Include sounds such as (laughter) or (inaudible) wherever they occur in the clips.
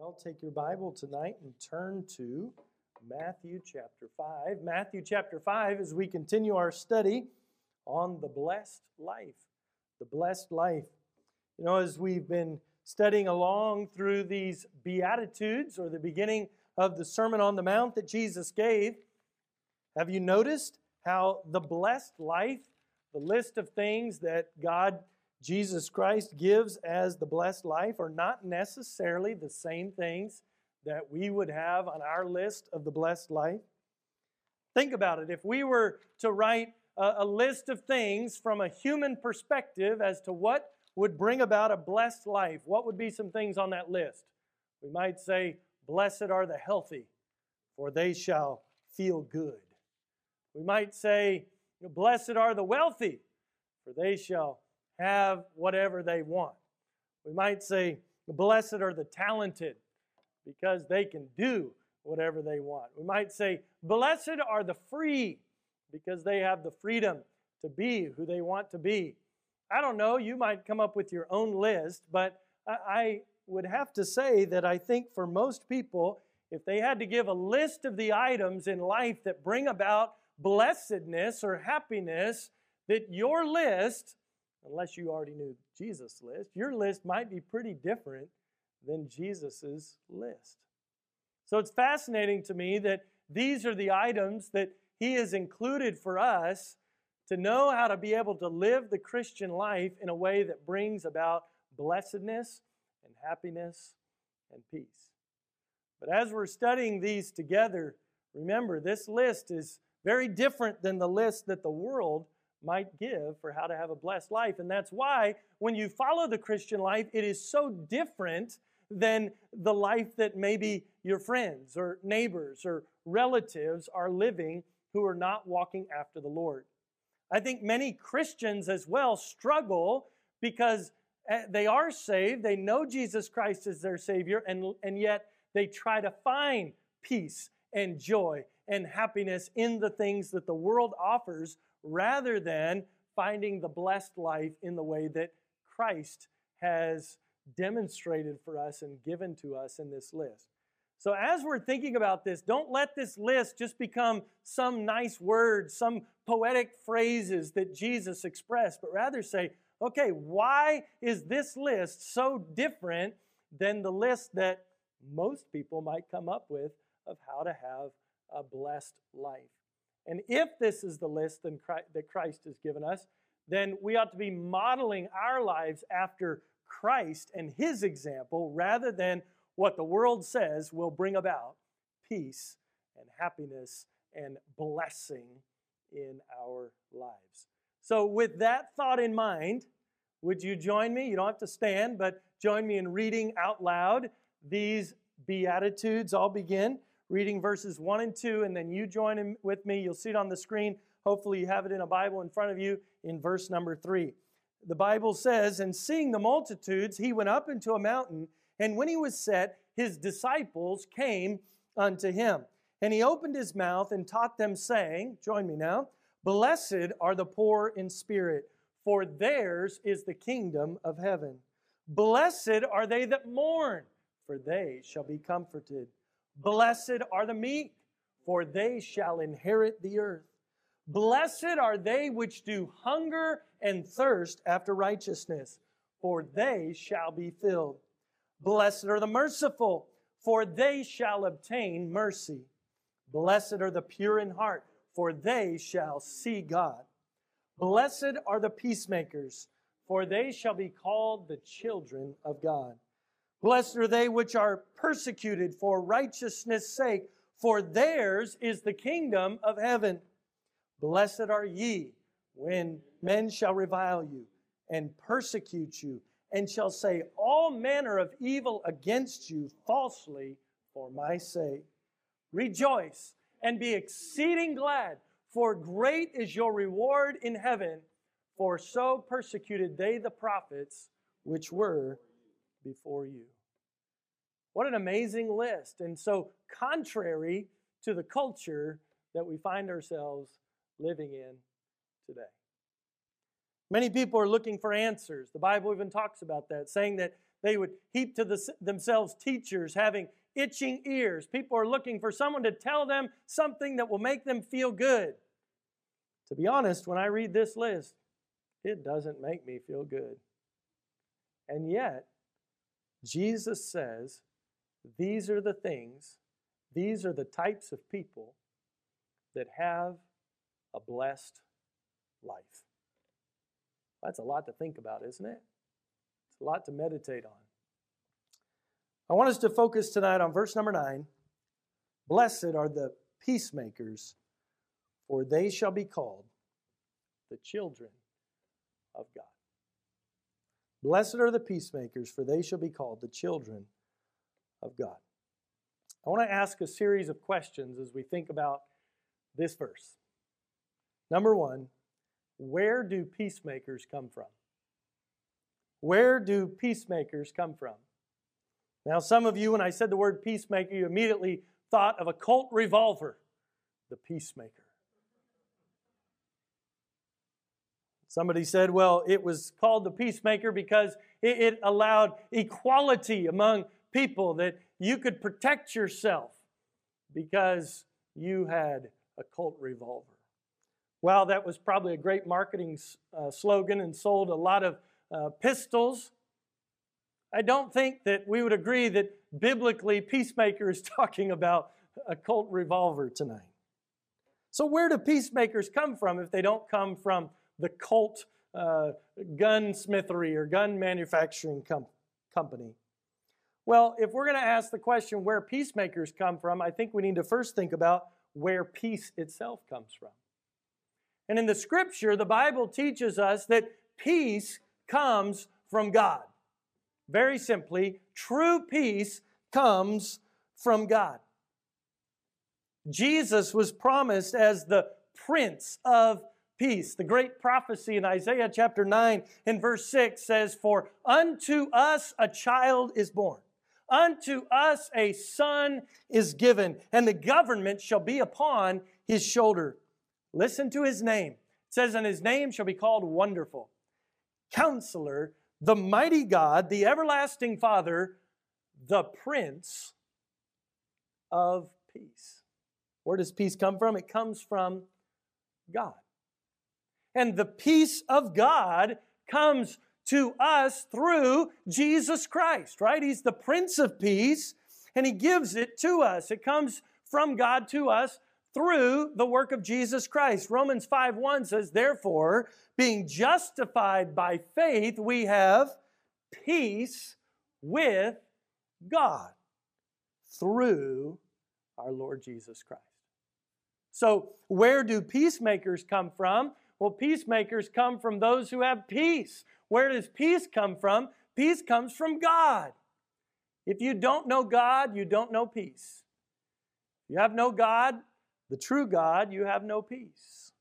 Well, take your Bible tonight and turn to Matthew chapter 5. Matthew chapter 5 as we continue our study on the blessed life. The blessed life. You know, as we've been studying along through these Beatitudes or the beginning of the Sermon on the Mount that Jesus gave, have you noticed how the blessed life, the list of things that God Jesus Christ gives as the blessed life are not necessarily the same things that we would have on our list of the blessed life. Think about it. If we were to write a, a list of things from a human perspective as to what would bring about a blessed life, what would be some things on that list? We might say, Blessed are the healthy, for they shall feel good. We might say, Blessed are the wealthy, for they shall have whatever they want. We might say, Blessed are the talented because they can do whatever they want. We might say, Blessed are the free because they have the freedom to be who they want to be. I don't know, you might come up with your own list, but I would have to say that I think for most people, if they had to give a list of the items in life that bring about blessedness or happiness, that your list unless you already knew Jesus' list, your list might be pretty different than Jesus' list. So it's fascinating to me that these are the items that he has included for us to know how to be able to live the Christian life in a way that brings about blessedness and happiness and peace. But as we're studying these together, remember this list is very different than the list that the world might give for how to have a blessed life. And that's why when you follow the Christian life, it is so different than the life that maybe your friends or neighbors or relatives are living who are not walking after the Lord. I think many Christians as well struggle because eh, they are saved, they know Jesus Christ is their Savior, and, and yet they try to find peace and joy and happiness in the things that the world offers rather than finding the blessed life in the way that Christ has demonstrated for us and given to us in this list. So, as we're thinking about this, don't let this list just become some nice words, some poetic phrases that Jesus expressed, but rather say, okay, why is this list so different than the list that most people might come up with of how to have a blessed life? And if this is the list that Christ has given us, then we ought to be modeling our lives after Christ and his example rather than what the world says will bring about peace and happiness and blessing in our lives. So, with that thought in mind, would you join me? You don't have to stand, but join me in reading out loud these Beatitudes. I'll begin reading verses 1 and 2, and then you join in with me. You'll see it on the screen. Hopefully, you have it in a Bible in front of you in verse number 3. The Bible says, And seeing the multitudes, he went up into a mountain, and when he was set, his disciples came unto him. And he opened his mouth and taught them, saying, Join me now, Blessed are the poor in spirit, for theirs is the kingdom of heaven. Blessed are they that mourn, for they shall be comforted. Blessed are the meek, for they shall inherit the earth. Blessed are they which do hunger and thirst after righteousness, for they shall be filled. Blessed are the merciful, for they shall obtain mercy. Blessed are the pure in heart, for they shall see God. Blessed are the peacemakers, for they shall be called the children of God. Blessed are they which are persecuted for righteousness' sake, for theirs is the kingdom of heaven. Blessed are ye when men shall revile you and persecute you, and shall say all manner of evil against you falsely for my sake. Rejoice and be exceeding glad, for great is your reward in heaven, for so persecuted they the prophets which were before you. What an amazing list. And so, contrary to the culture that we find ourselves living in today. Many people are looking for answers. The Bible even talks about that, saying that they would heap to the, themselves teachers having itching ears. People are looking for someone to tell them something that will make them feel good. To be honest, when I read this list, it doesn't make me feel good. And yet, Jesus says these are the things, these are the types of people that have a blessed life. That's a lot to think about, isn't it? It's a lot to meditate on. I want us to focus tonight on verse number nine. Blessed are the peacemakers, for they shall be called the children of God. Blessed are the peacemakers, for they shall be called the children of God. I want to ask a series of questions as we think about this verse. Number one, where do peacemakers come from? Where do peacemakers come from? Now, some of you, when I said the word peacemaker, you immediately thought of a Colt revolver, the peacemaker. Somebody said, well, it was called the peacemaker because it, it allowed equality among people, that you could protect yourself because you had a Colt revolver. Well, that was probably a great marketing uh, slogan and sold a lot of uh, pistols. I don't think that we would agree that biblically Peacemaker is (laughs) talking about a Colt revolver tonight. So, where do peacemakers come from if they don't come from the Colt uh, gunsmithery or gun manufacturing com- company? Well, if we're going to ask the question where peacemakers come from, I think we need to first think about where peace itself comes from. And in the scripture, the Bible teaches us that peace comes from God. Very simply, true peace comes from God. Jesus was promised as the Prince of Peace. The great prophecy in Isaiah chapter 9 and verse 6 says, For unto us a child is born Unto us a son is given, and the government shall be upon his shoulder. Listen to his name. It says, And his name shall be called Wonderful, Counselor, the Mighty God, the Everlasting Father, the Prince of Peace. Where does peace come from? It comes from God. And the peace of God comes to us through Jesus Christ, right? He's the Prince of Peace, and He gives it to us. It comes from God to us through the work of Jesus Christ. Romans 5 1 says, Therefore, being justified by faith, we have peace with God through our Lord Jesus Christ. So, where do peacemakers come from? Well, peacemakers come from those who have peace. Where does peace come from? Peace comes from God. If you don't know God, you don't know peace. You have no God, the true God, you have no peace.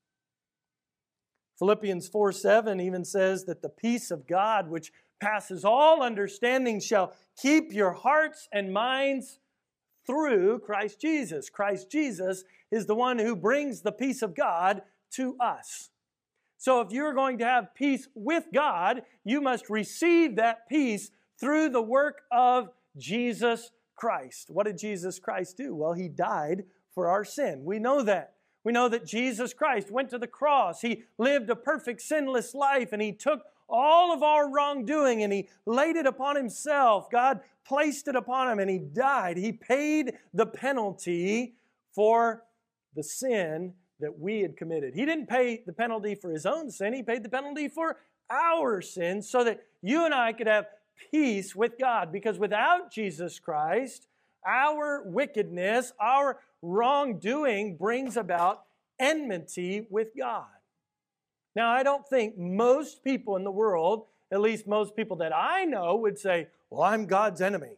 Philippians 4 7 even says that the peace of God, which passes all understanding, shall keep your hearts and minds through Christ Jesus. Christ Jesus is the one who brings the peace of God to us. So if you're going to have peace with God, you must receive that peace through the work of Jesus Christ. What did Jesus Christ do? Well, he died for our sin. We know that. We know that Jesus Christ went to the cross. He lived a perfect, sinless life, and he took all of our wrongdoing and he laid it upon himself. God placed it upon him and he died. He paid the penalty for the sin that we had committed. He didn't pay the penalty for his own sin, he paid the penalty for our sin so that you and I could have peace with God. Because without Jesus Christ, our wickedness, our wrongdoing brings about enmity with God. Now, I don't think most people in the world, at least most people that I know, would say, Well, I'm God's enemy.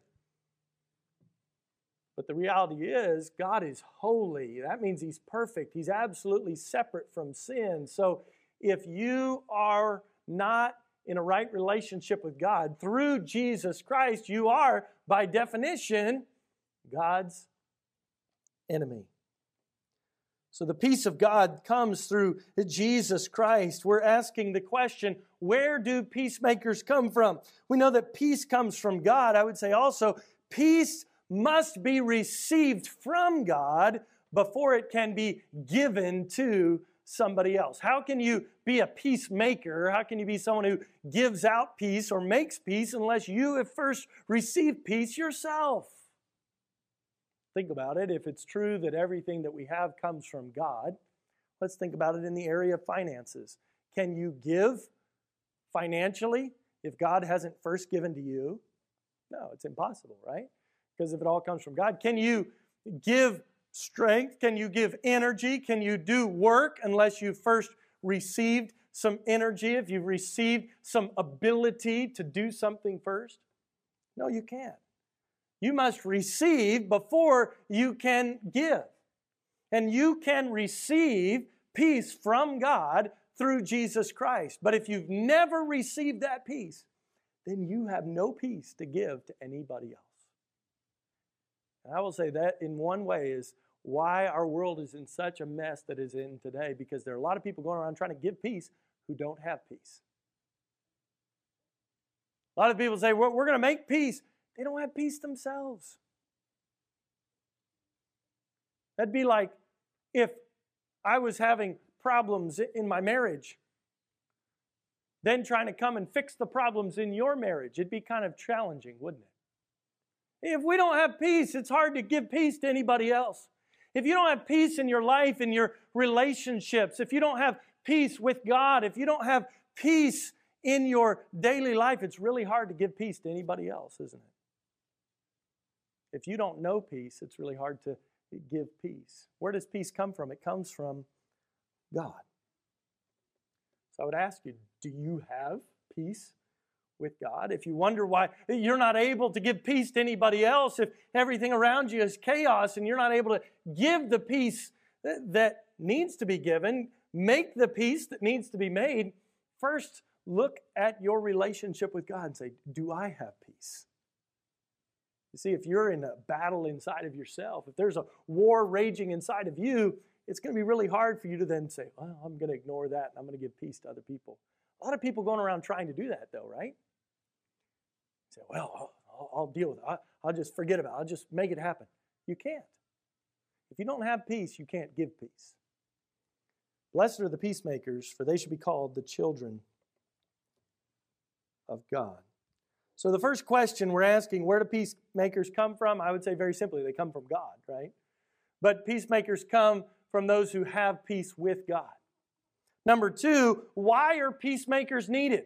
But the reality is, God is holy. That means He's perfect. He's absolutely separate from sin. So if you are not in a right relationship with God through Jesus Christ, you are, by definition, God's enemy. So the peace of God comes through Jesus Christ. We're asking the question where do peacemakers come from? We know that peace comes from God. I would say also, peace must be received from God before it can be given to somebody else. How can you be a peacemaker? How can you be someone who gives out peace or makes peace unless you have first received peace yourself? Think about it. If it's true that everything that we have comes from God, let's think about it in the area of finances. Can you give financially if God hasn't first given to you? No, it's impossible, right? Because if it all comes from God, can you give strength? Can you give energy? Can you do work unless you first received some energy, if you've received some ability to do something first? No, you can't. You must receive before you can give. And you can receive peace from God through Jesus Christ. But if you've never received that peace, then you have no peace to give to anybody else. And I will say that in one way is why our world is in such a mess that is in today because there are a lot of people going around trying to give peace who don't have peace. A lot of people say, well, we're going to make peace. They don't have peace themselves. That'd be like if I was having problems in my marriage, then trying to come and fix the problems in your marriage. It'd be kind of challenging, wouldn't it? If we don't have peace, it's hard to give peace to anybody else. If you don't have peace in your life, in your relationships, if you don't have peace with God, if you don't have peace in your daily life, it's really hard to give peace to anybody else, isn't it? If you don't know peace, it's really hard to give peace. Where does peace come from? It comes from God. So I would ask you do you have peace with God? If you wonder why you're not able to give peace to anybody else, if everything around you is chaos and you're not able to give the peace that needs to be given, make the peace that needs to be made, first look at your relationship with God and say, Do I have peace? You see, if you're in a battle inside of yourself, if there's a war raging inside of you, it's going to be really hard for you to then say, well, I'm going to ignore that and I'm going to give peace to other people. A lot of people going around trying to do that, though, right? Say, well, I'll, I'll deal with it. I'll, I'll just forget about it. I'll just make it happen. You can't. If you don't have peace, you can't give peace. Blessed are the peacemakers, for they should be called the children of God. So, the first question we're asking, where do peacemakers come from? I would say very simply, they come from God, right? But peacemakers come from those who have peace with God. Number two, why are peacemakers needed?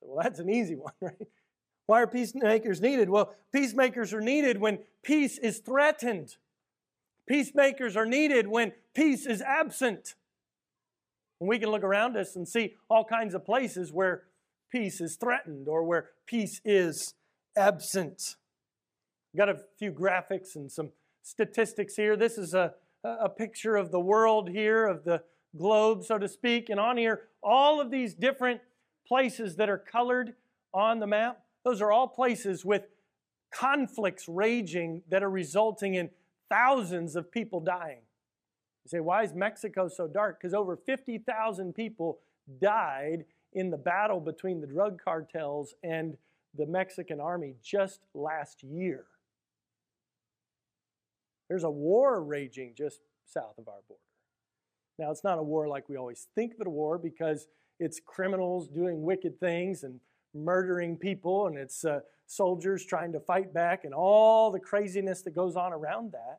Well, that's an easy (laughs) one, right? Why are peacemakers needed? Well, peacemakers are needed when peace is threatened. Peacemakers are needed when peace is absent. And we can look around us and see all kinds of places where peace is threatened or where peace is absent. Got a few graphics and some statistics here. This is a a picture of the world here, of the globe, so to speak. And on here, all of these different places that are colored on the map, those are all places with conflicts raging that are resulting in thousands of people dying. You say, why is Mexico so dark? Because over 50,000 people died in the battle between the drug cartels and the Mexican army just last year. There's a war raging just south of our border. Now, it's not a war like we always think of a war because it's criminals doing wicked things and murdering people, and it's uh, soldiers trying to fight back, and all the craziness that goes on around that.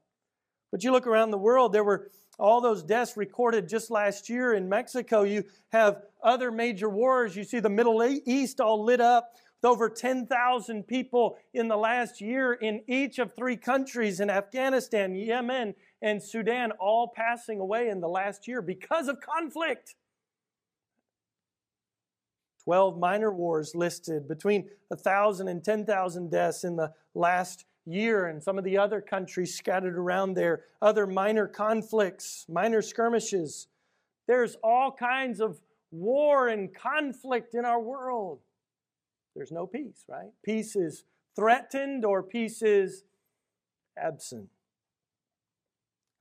But you look around the world, there were all those deaths recorded just last year in Mexico. You have other major wars. You see the Middle East all lit up with over 10,000 people in the last year in each of three countries in Afghanistan, Yemen, and Sudan, all passing away in the last year because of conflict. 12 minor wars listed, between 1,000 and 10,000 deaths in the last year, and some of the other countries scattered around there, other minor conflicts, minor skirmishes. There's all kinds of war and conflict in our world there's no peace, right? Peace is threatened or peace is absent.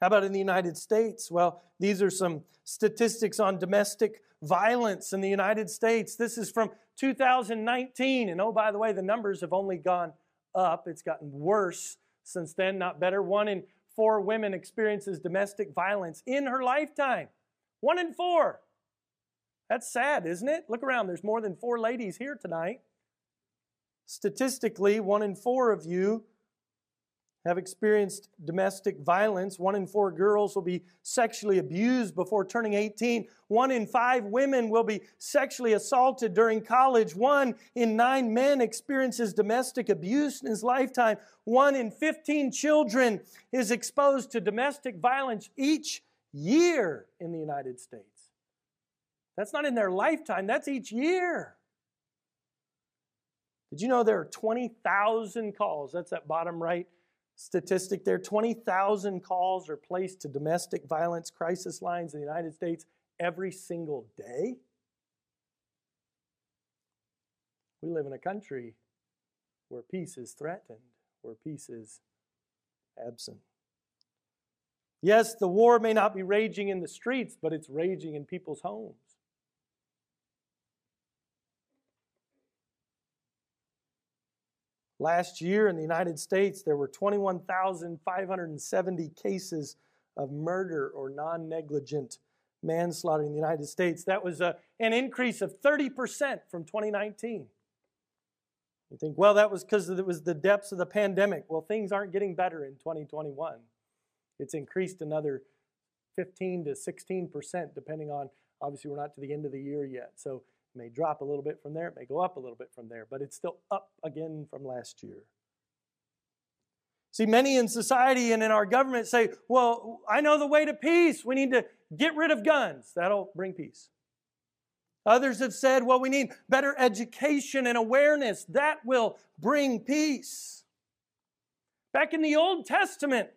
How about in the United States? Well, these are some statistics on domestic violence in the United States. This is from 2019. And oh, by the way, the numbers have only gone up. It's gotten worse since then, not better. One in four women experiences domestic violence in her lifetime. One in four. That's sad, isn't it? Look around. There's more than four ladies here tonight. Statistically, one in four of you have experienced domestic violence. One in four girls will be sexually abused before turning 18. One in five women will be sexually assaulted during college. One in nine men experiences domestic abuse in his lifetime. One in 15 children is exposed to domestic violence each year in the United States. That's not in their lifetime, that's each year. Did you know there are 20,000 calls? That's that bottom right statistic there 20,000 calls are placed to domestic violence crisis lines in the United States every single day. We live in a country where peace is threatened, where peace is absent. Yes, the war may not be raging in the streets, but it's raging in people's homes. Last year in the United States, there were 21,570 cases of murder or non negligent manslaughter in the United States. That was a, an increase of 30% from 2019. You think, well, that was because it was the depths of the pandemic. Well, things aren't getting better in 2021. It's increased another 15 to 16%, depending on, obviously, we're not to the end of the year yet. So it may drop a little bit from there, it may go up a little bit from there, but it's still up again from last year. See, many in society and in our government say, well, I know the way to peace. We need to get rid of guns. That'll bring peace. Others have said, well, we need better education and awareness. That will bring peace. Back in the Old Testament,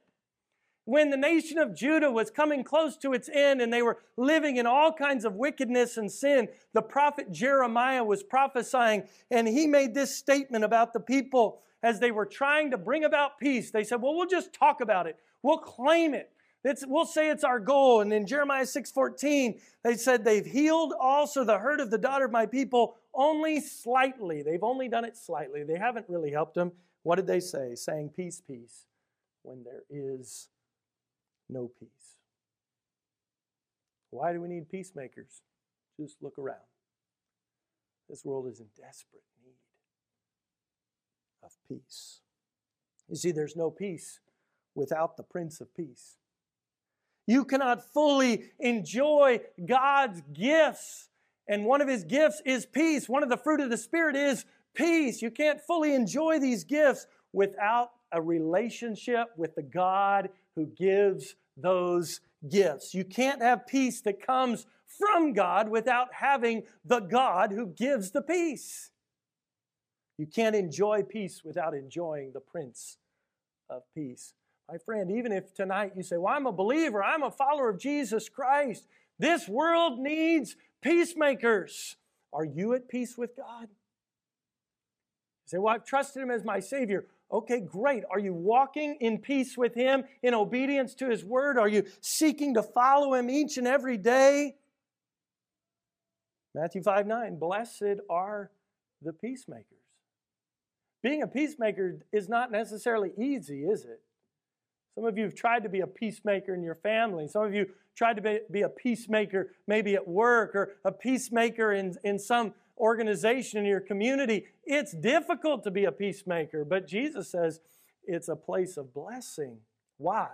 when the nation of Judah was coming close to its end and they were living in all kinds of wickedness and sin, the prophet Jeremiah was prophesying and he made this statement about the people as they were trying to bring about peace. They said, Well, we'll just talk about it, we'll claim it. It's, we'll say it's our goal. And in Jeremiah 6:14, they said they've healed also the hurt of the daughter of my people only slightly. They've only done it slightly. They haven't really helped them. What did they say? Saying peace, peace, when there is no peace. Why do we need peacemakers? Just look around. This world is in desperate need of peace. You see, there's no peace without the Prince of Peace. You cannot fully enjoy God's gifts. And one of his gifts is peace. One of the fruit of the Spirit is peace. You can't fully enjoy these gifts without a relationship with the God who gives those gifts. You can't have peace that comes from God without having the God who gives the peace. You can't enjoy peace without enjoying the Prince of Peace. My friend, even if tonight you say, Well, I'm a believer, I'm a follower of Jesus Christ, this world needs peacemakers. Are you at peace with God? You say, Well, I've trusted Him as my Savior. Okay, great. Are you walking in peace with Him, in obedience to His word? Are you seeking to follow Him each and every day? Matthew 5 9, blessed are the peacemakers. Being a peacemaker is not necessarily easy, is it? Some of you have tried to be a peacemaker in your family. Some of you tried to be, be a peacemaker maybe at work or a peacemaker in, in some organization in your community, it's difficult to be a peacemaker, but Jesus says it's a place of blessing. Why?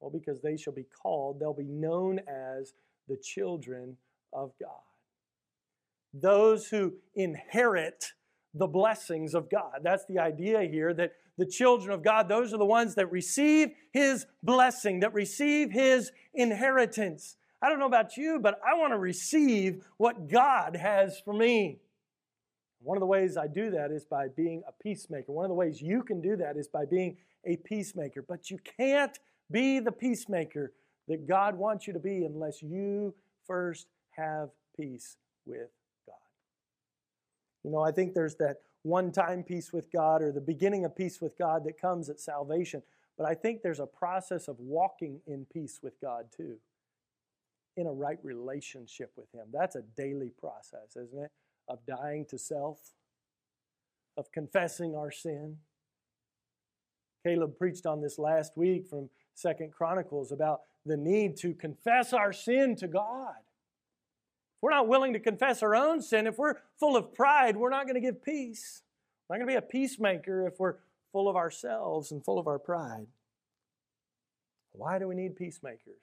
Well, because they shall be called, they'll be known as the children of God. Those who inherit the blessings of God. That's the idea here that the children of God, those are the ones that receive His blessing, that receive His inheritance. I don't know about you, but I want to receive what God has for me. One of the ways I do that is by being a peacemaker. One of the ways you can do that is by being a peacemaker. But you can't be the peacemaker that God wants you to be unless you first have peace with God. You know, I think there's that one time peace with God or the beginning of peace with God that comes at salvation. But I think there's a process of walking in peace with God too, in a right relationship with Him. That's a daily process, isn't it? Of dying to self, of confessing our sin. Caleb preached on this last week from Second Chronicles about the need to confess our sin to God. If we're not willing to confess our own sin, if we're full of pride, we're not going to give peace. We're not going to be a peacemaker if we're full of ourselves and full of our pride. Why do we need peacemakers?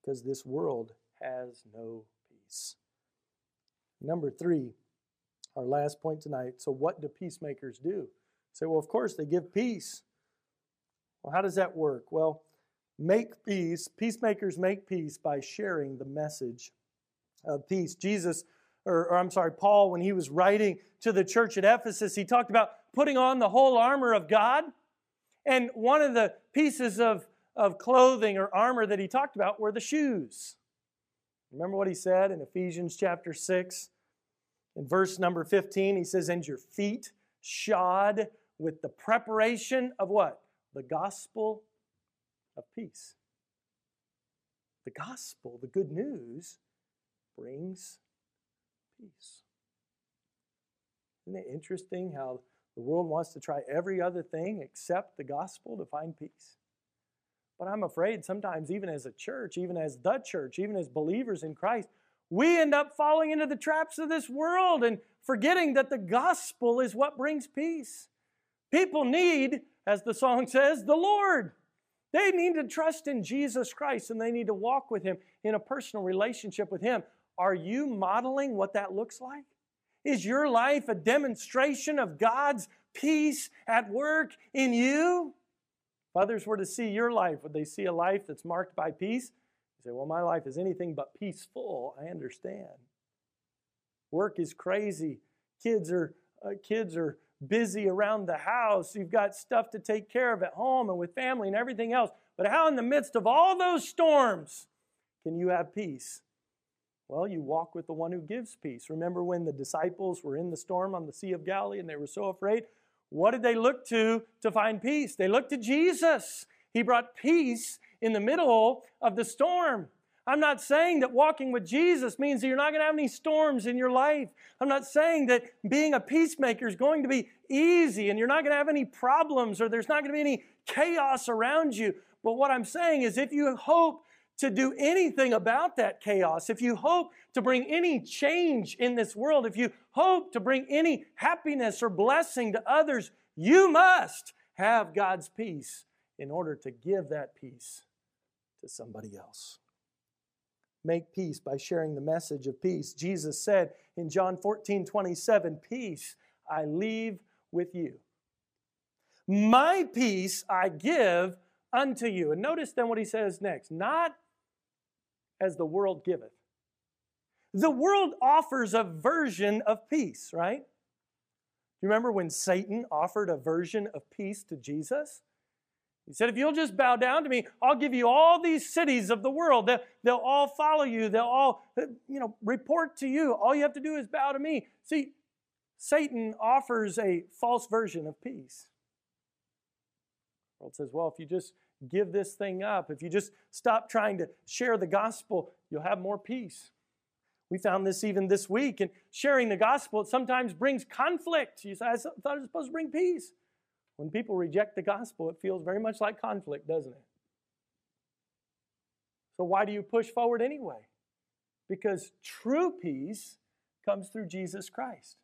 Because this world has no peace. Number three, our last point tonight. So, what do peacemakers do? Say, well, of course, they give peace. Well, how does that work? Well, make peace, peacemakers make peace by sharing the message of peace. Jesus, or, or, I'm sorry, Paul, when he was writing to the church at Ephesus, he talked about putting on the whole armor of God. And one of the pieces of, of clothing or armor that he talked about were the shoes. Remember what he said in Ephesians chapter 6? In verse number 15, he says, And your feet shod with the preparation of what? The gospel of peace. The gospel, the good news, brings peace. Isn't it interesting how the world wants to try every other thing except the gospel to find peace? But I'm afraid sometimes, even as a church, even as the church, even as believers in Christ, we end up falling into the traps of this world and forgetting that the gospel is what brings peace. People need, as the song says, the Lord. They need to trust in Jesus Christ and they need to walk with Him in a personal relationship with Him. Are you modeling what that looks like? Is your life a demonstration of God's peace at work in you? If others were to see your life, would they see a life that's marked by peace? You say, well, my life is anything but peaceful. I understand. Work is crazy. Kids are, uh, kids are busy around the house. You've got stuff to take care of at home and with family and everything else. But how, in the midst of all those storms, can you have peace? Well, you walk with the one who gives peace. Remember when the disciples were in the storm on the Sea of Galilee and they were so afraid? What did they look to to find peace? They looked to Jesus. He brought peace in the middle of the storm. I'm not saying that walking with Jesus means that you're not going to have any storms in your life. I'm not saying that being a peacemaker is going to be easy and you're not going to have any problems or there's not going to be any chaos around you. But what I'm saying is if you hope to do anything about that chaos, if you hope to bring any change in this world, if you hope to bring any happiness or blessing to others, you must have God's peace in order to give that peace to somebody else. Make peace by sharing the message of peace. Jesus said in John 14 27, Peace I leave with you. My peace I give unto you. And notice then what he says next. Not as the world giveth. The world offers a version of peace, right? Do you remember when Satan offered a version of peace to Jesus? He said, If you'll just bow down to me, I'll give you all these cities of the world. They'll, they'll all follow you. They'll all, uh, you know, report to you. All you have to do is bow to me. See, Satan offers a false version of peace. World says, Well, if you just give this thing up, if you just stop trying to share the gospel, you'll have more peace. We found this even this week. And sharing the gospel, it sometimes brings conflict. You say, I thought it was supposed to bring peace. When people reject the gospel, it feels very much like conflict, doesn't it? So, why do you push forward anyway? Because true peace comes through Jesus Christ,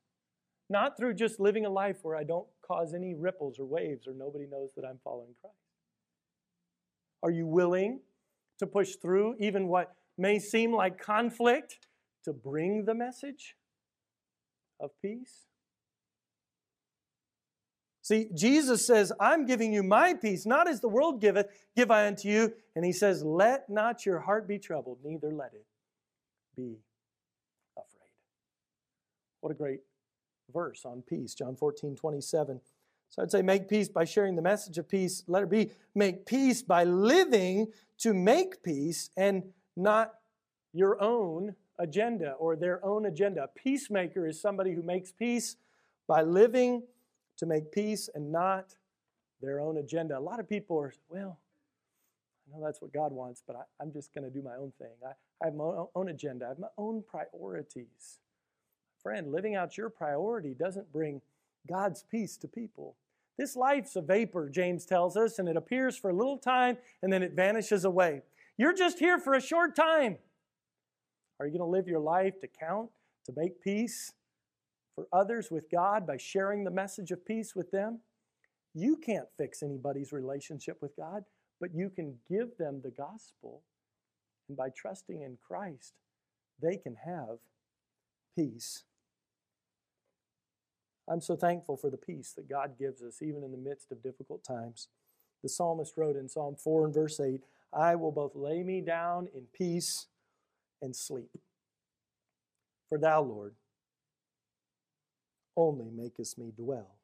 not through just living a life where I don't cause any ripples or waves or nobody knows that I'm following Christ. Are you willing to push through even what may seem like conflict to bring the message of peace? See, Jesus says, I'm giving you my peace, not as the world giveth, give I unto you. And he says, Let not your heart be troubled, neither let it be afraid. What a great verse on peace, John 14, 27. So I'd say make peace by sharing the message of peace. Let it be make peace by living to make peace and not your own agenda or their own agenda. A peacemaker is somebody who makes peace by living to make peace and not their own agenda. A lot of people are, well, I know that's what God wants, but I, am just going to do my own thing. I, I have my own agenda, I have my own priorities. Friend, living out your priority doesn't bring God's peace to people. This life's a vapor, James tells us, and it appears for a little time and then it vanishes away. You're just here for a short time. Are you going to live your life to count, to make peace for others with God by sharing the message of peace with them? You can't fix anybody's relationship with God, but you can give them the gospel. And by trusting in Christ, they can have peace. I'm so thankful for the peace that God gives us, even in the midst of difficult times. The psalmist wrote in Psalm 4 and verse 8 I will both lay me down in peace and sleep. For thou, Lord, only makest me dwell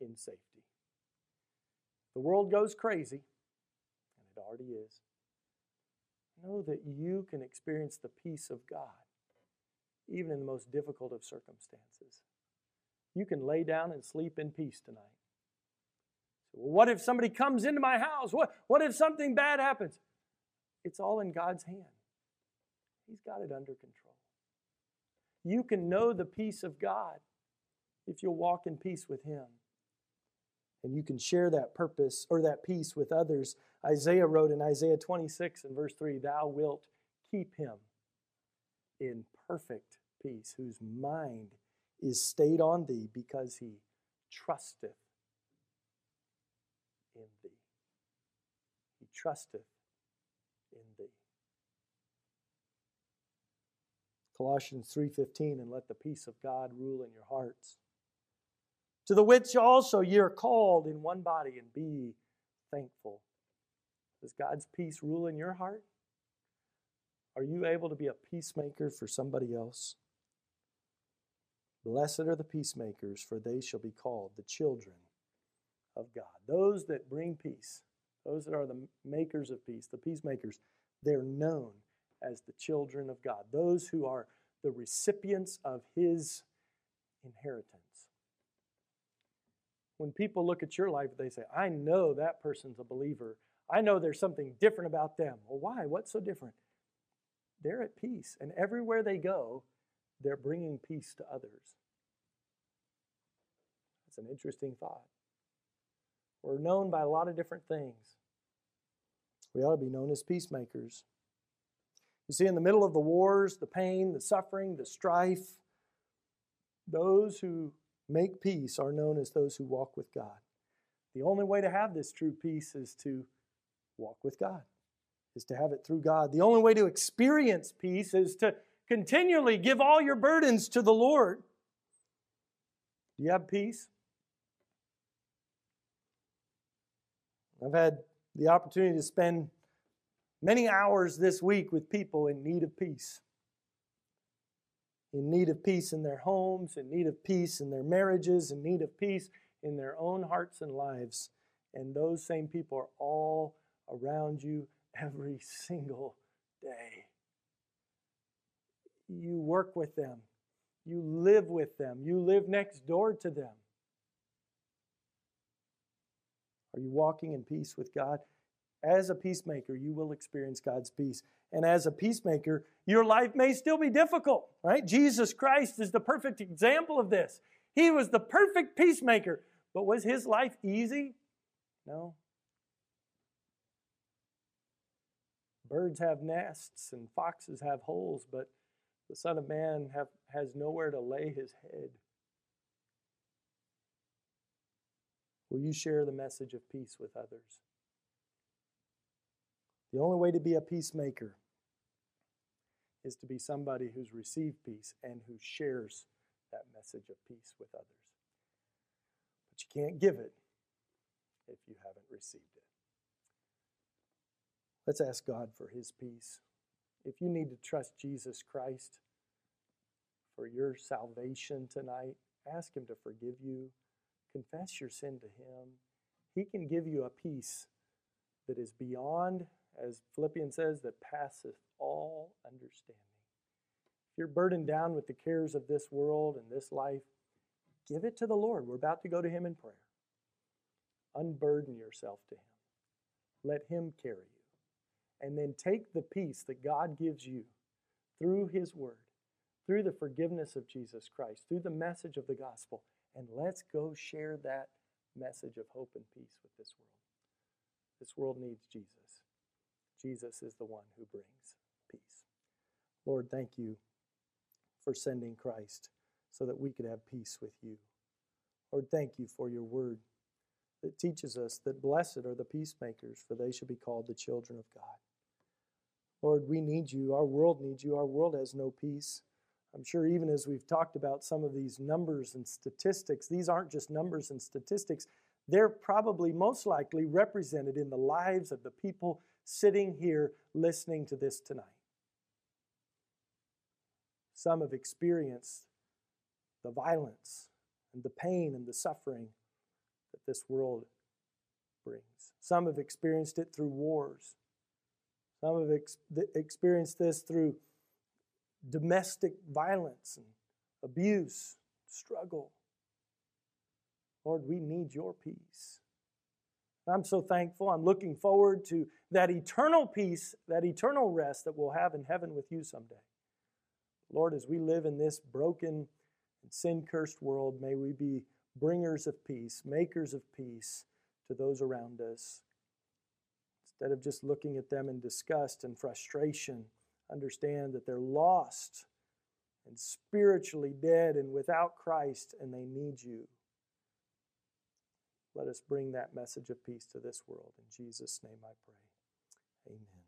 in safety. The world goes crazy, and it already is. Know that you can experience the peace of God, even in the most difficult of circumstances. You can lay down and sleep in peace tonight. So, what if somebody comes into my house? What, what if something bad happens? It's all in God's hand. He's got it under control. You can know the peace of God if you'll walk in peace with Him. And you can share that purpose or that peace with others. Isaiah wrote in Isaiah 26 and verse 3 Thou wilt keep him in perfect peace, whose mind is stayed on thee because he trusteth in thee. He trusteth in thee. Colossians 3:15 and let the peace of God rule in your hearts to the which also ye are called in one body and be thankful. Does God's peace rule in your heart? Are you able to be a peacemaker for somebody else? Blessed are the peacemakers, for they shall be called the children of God. Those that bring peace, those that are the makers of peace, the peacemakers, they're known as the children of God, those who are the recipients of His inheritance. When people look at your life, they say, I know that person's a believer. I know there's something different about them. Well, why? What's so different? They're at peace, and everywhere they go, they're bringing peace to others. That's an interesting thought. We're known by a lot of different things. We ought to be known as peacemakers. You see, in the middle of the wars, the pain, the suffering, the strife, those who make peace are known as those who walk with God. The only way to have this true peace is to walk with God, is to have it through God. The only way to experience peace is to continually give all your burdens to the Lord. Do you have peace? I've had the opportunity to spend many hours this week with people in need of peace in need of peace in their homes, in need of peace in their marriages, in need of peace in their own hearts and lives. And those same people are all around you every (laughs) single day. You work with them, you live with them, you live next door to them. Are you walking in peace with God? As a peacemaker, you will experience God's peace. And as a peacemaker, your life may still be difficult, right? Jesus Christ is the perfect example of this. He was the perfect peacemaker, but was his life easy? No. Birds have nests and foxes have holes, but the Son of Man have, has nowhere to lay his head. Will you share the message of peace with others? The only way to be a peacemaker is to be somebody who's received peace and who shares that message of peace with others. But you can't give it if you haven't received it. Let's ask God for His peace. If you need to trust Jesus Christ for your salvation tonight, ask Him to forgive you. Confess your sin to Him. He can give you a peace that is beyond as Philippians says, that passeth all understanding. If you're burdened down with the cares of this world and this life, give it to the Lord. We're about to go to Him in prayer. unburden yourself to Him. Let Him carry you. And then take the peace that God gives you through His Word, through the forgiveness of Jesus Christ, through the message of the gospel, and let's go share that message of hope and peace with this world. This world needs Jesus. Jesus is the one who brings peace. Lord, thank you for sending Christ so that we could have peace with you. Lord, thank you for your word that teaches us that blessed are the peacemakers, for they shall be called the children of God. Lord, we need you. Our world needs you. Our world has no peace. I'm sure even as we've talked about some of these numbers and statistics, these aren't just numbers and statistics. They're probably most likely represented in the lives of the people sitting here listening to this tonight. Some have experienced the violence and the pain and the suffering that this world brings. Some have experienced it through wars. Some have ex- experienced this through domestic violence and abuse, struggle. Lord, we need your peace. I'm so thankful. I'm looking forward to that eternal peace, that eternal rest that we'll have in heaven with you someday. Lord, as we live in this broken and sin cursed world, may we be bringers of peace, makers of peace to those around us. Instead of just looking at them in disgust and frustration, understand that they're lost and spiritually dead and without Christ, and they need you. Let us bring that message of peace to this world. In Jesus' name I pray. Amen.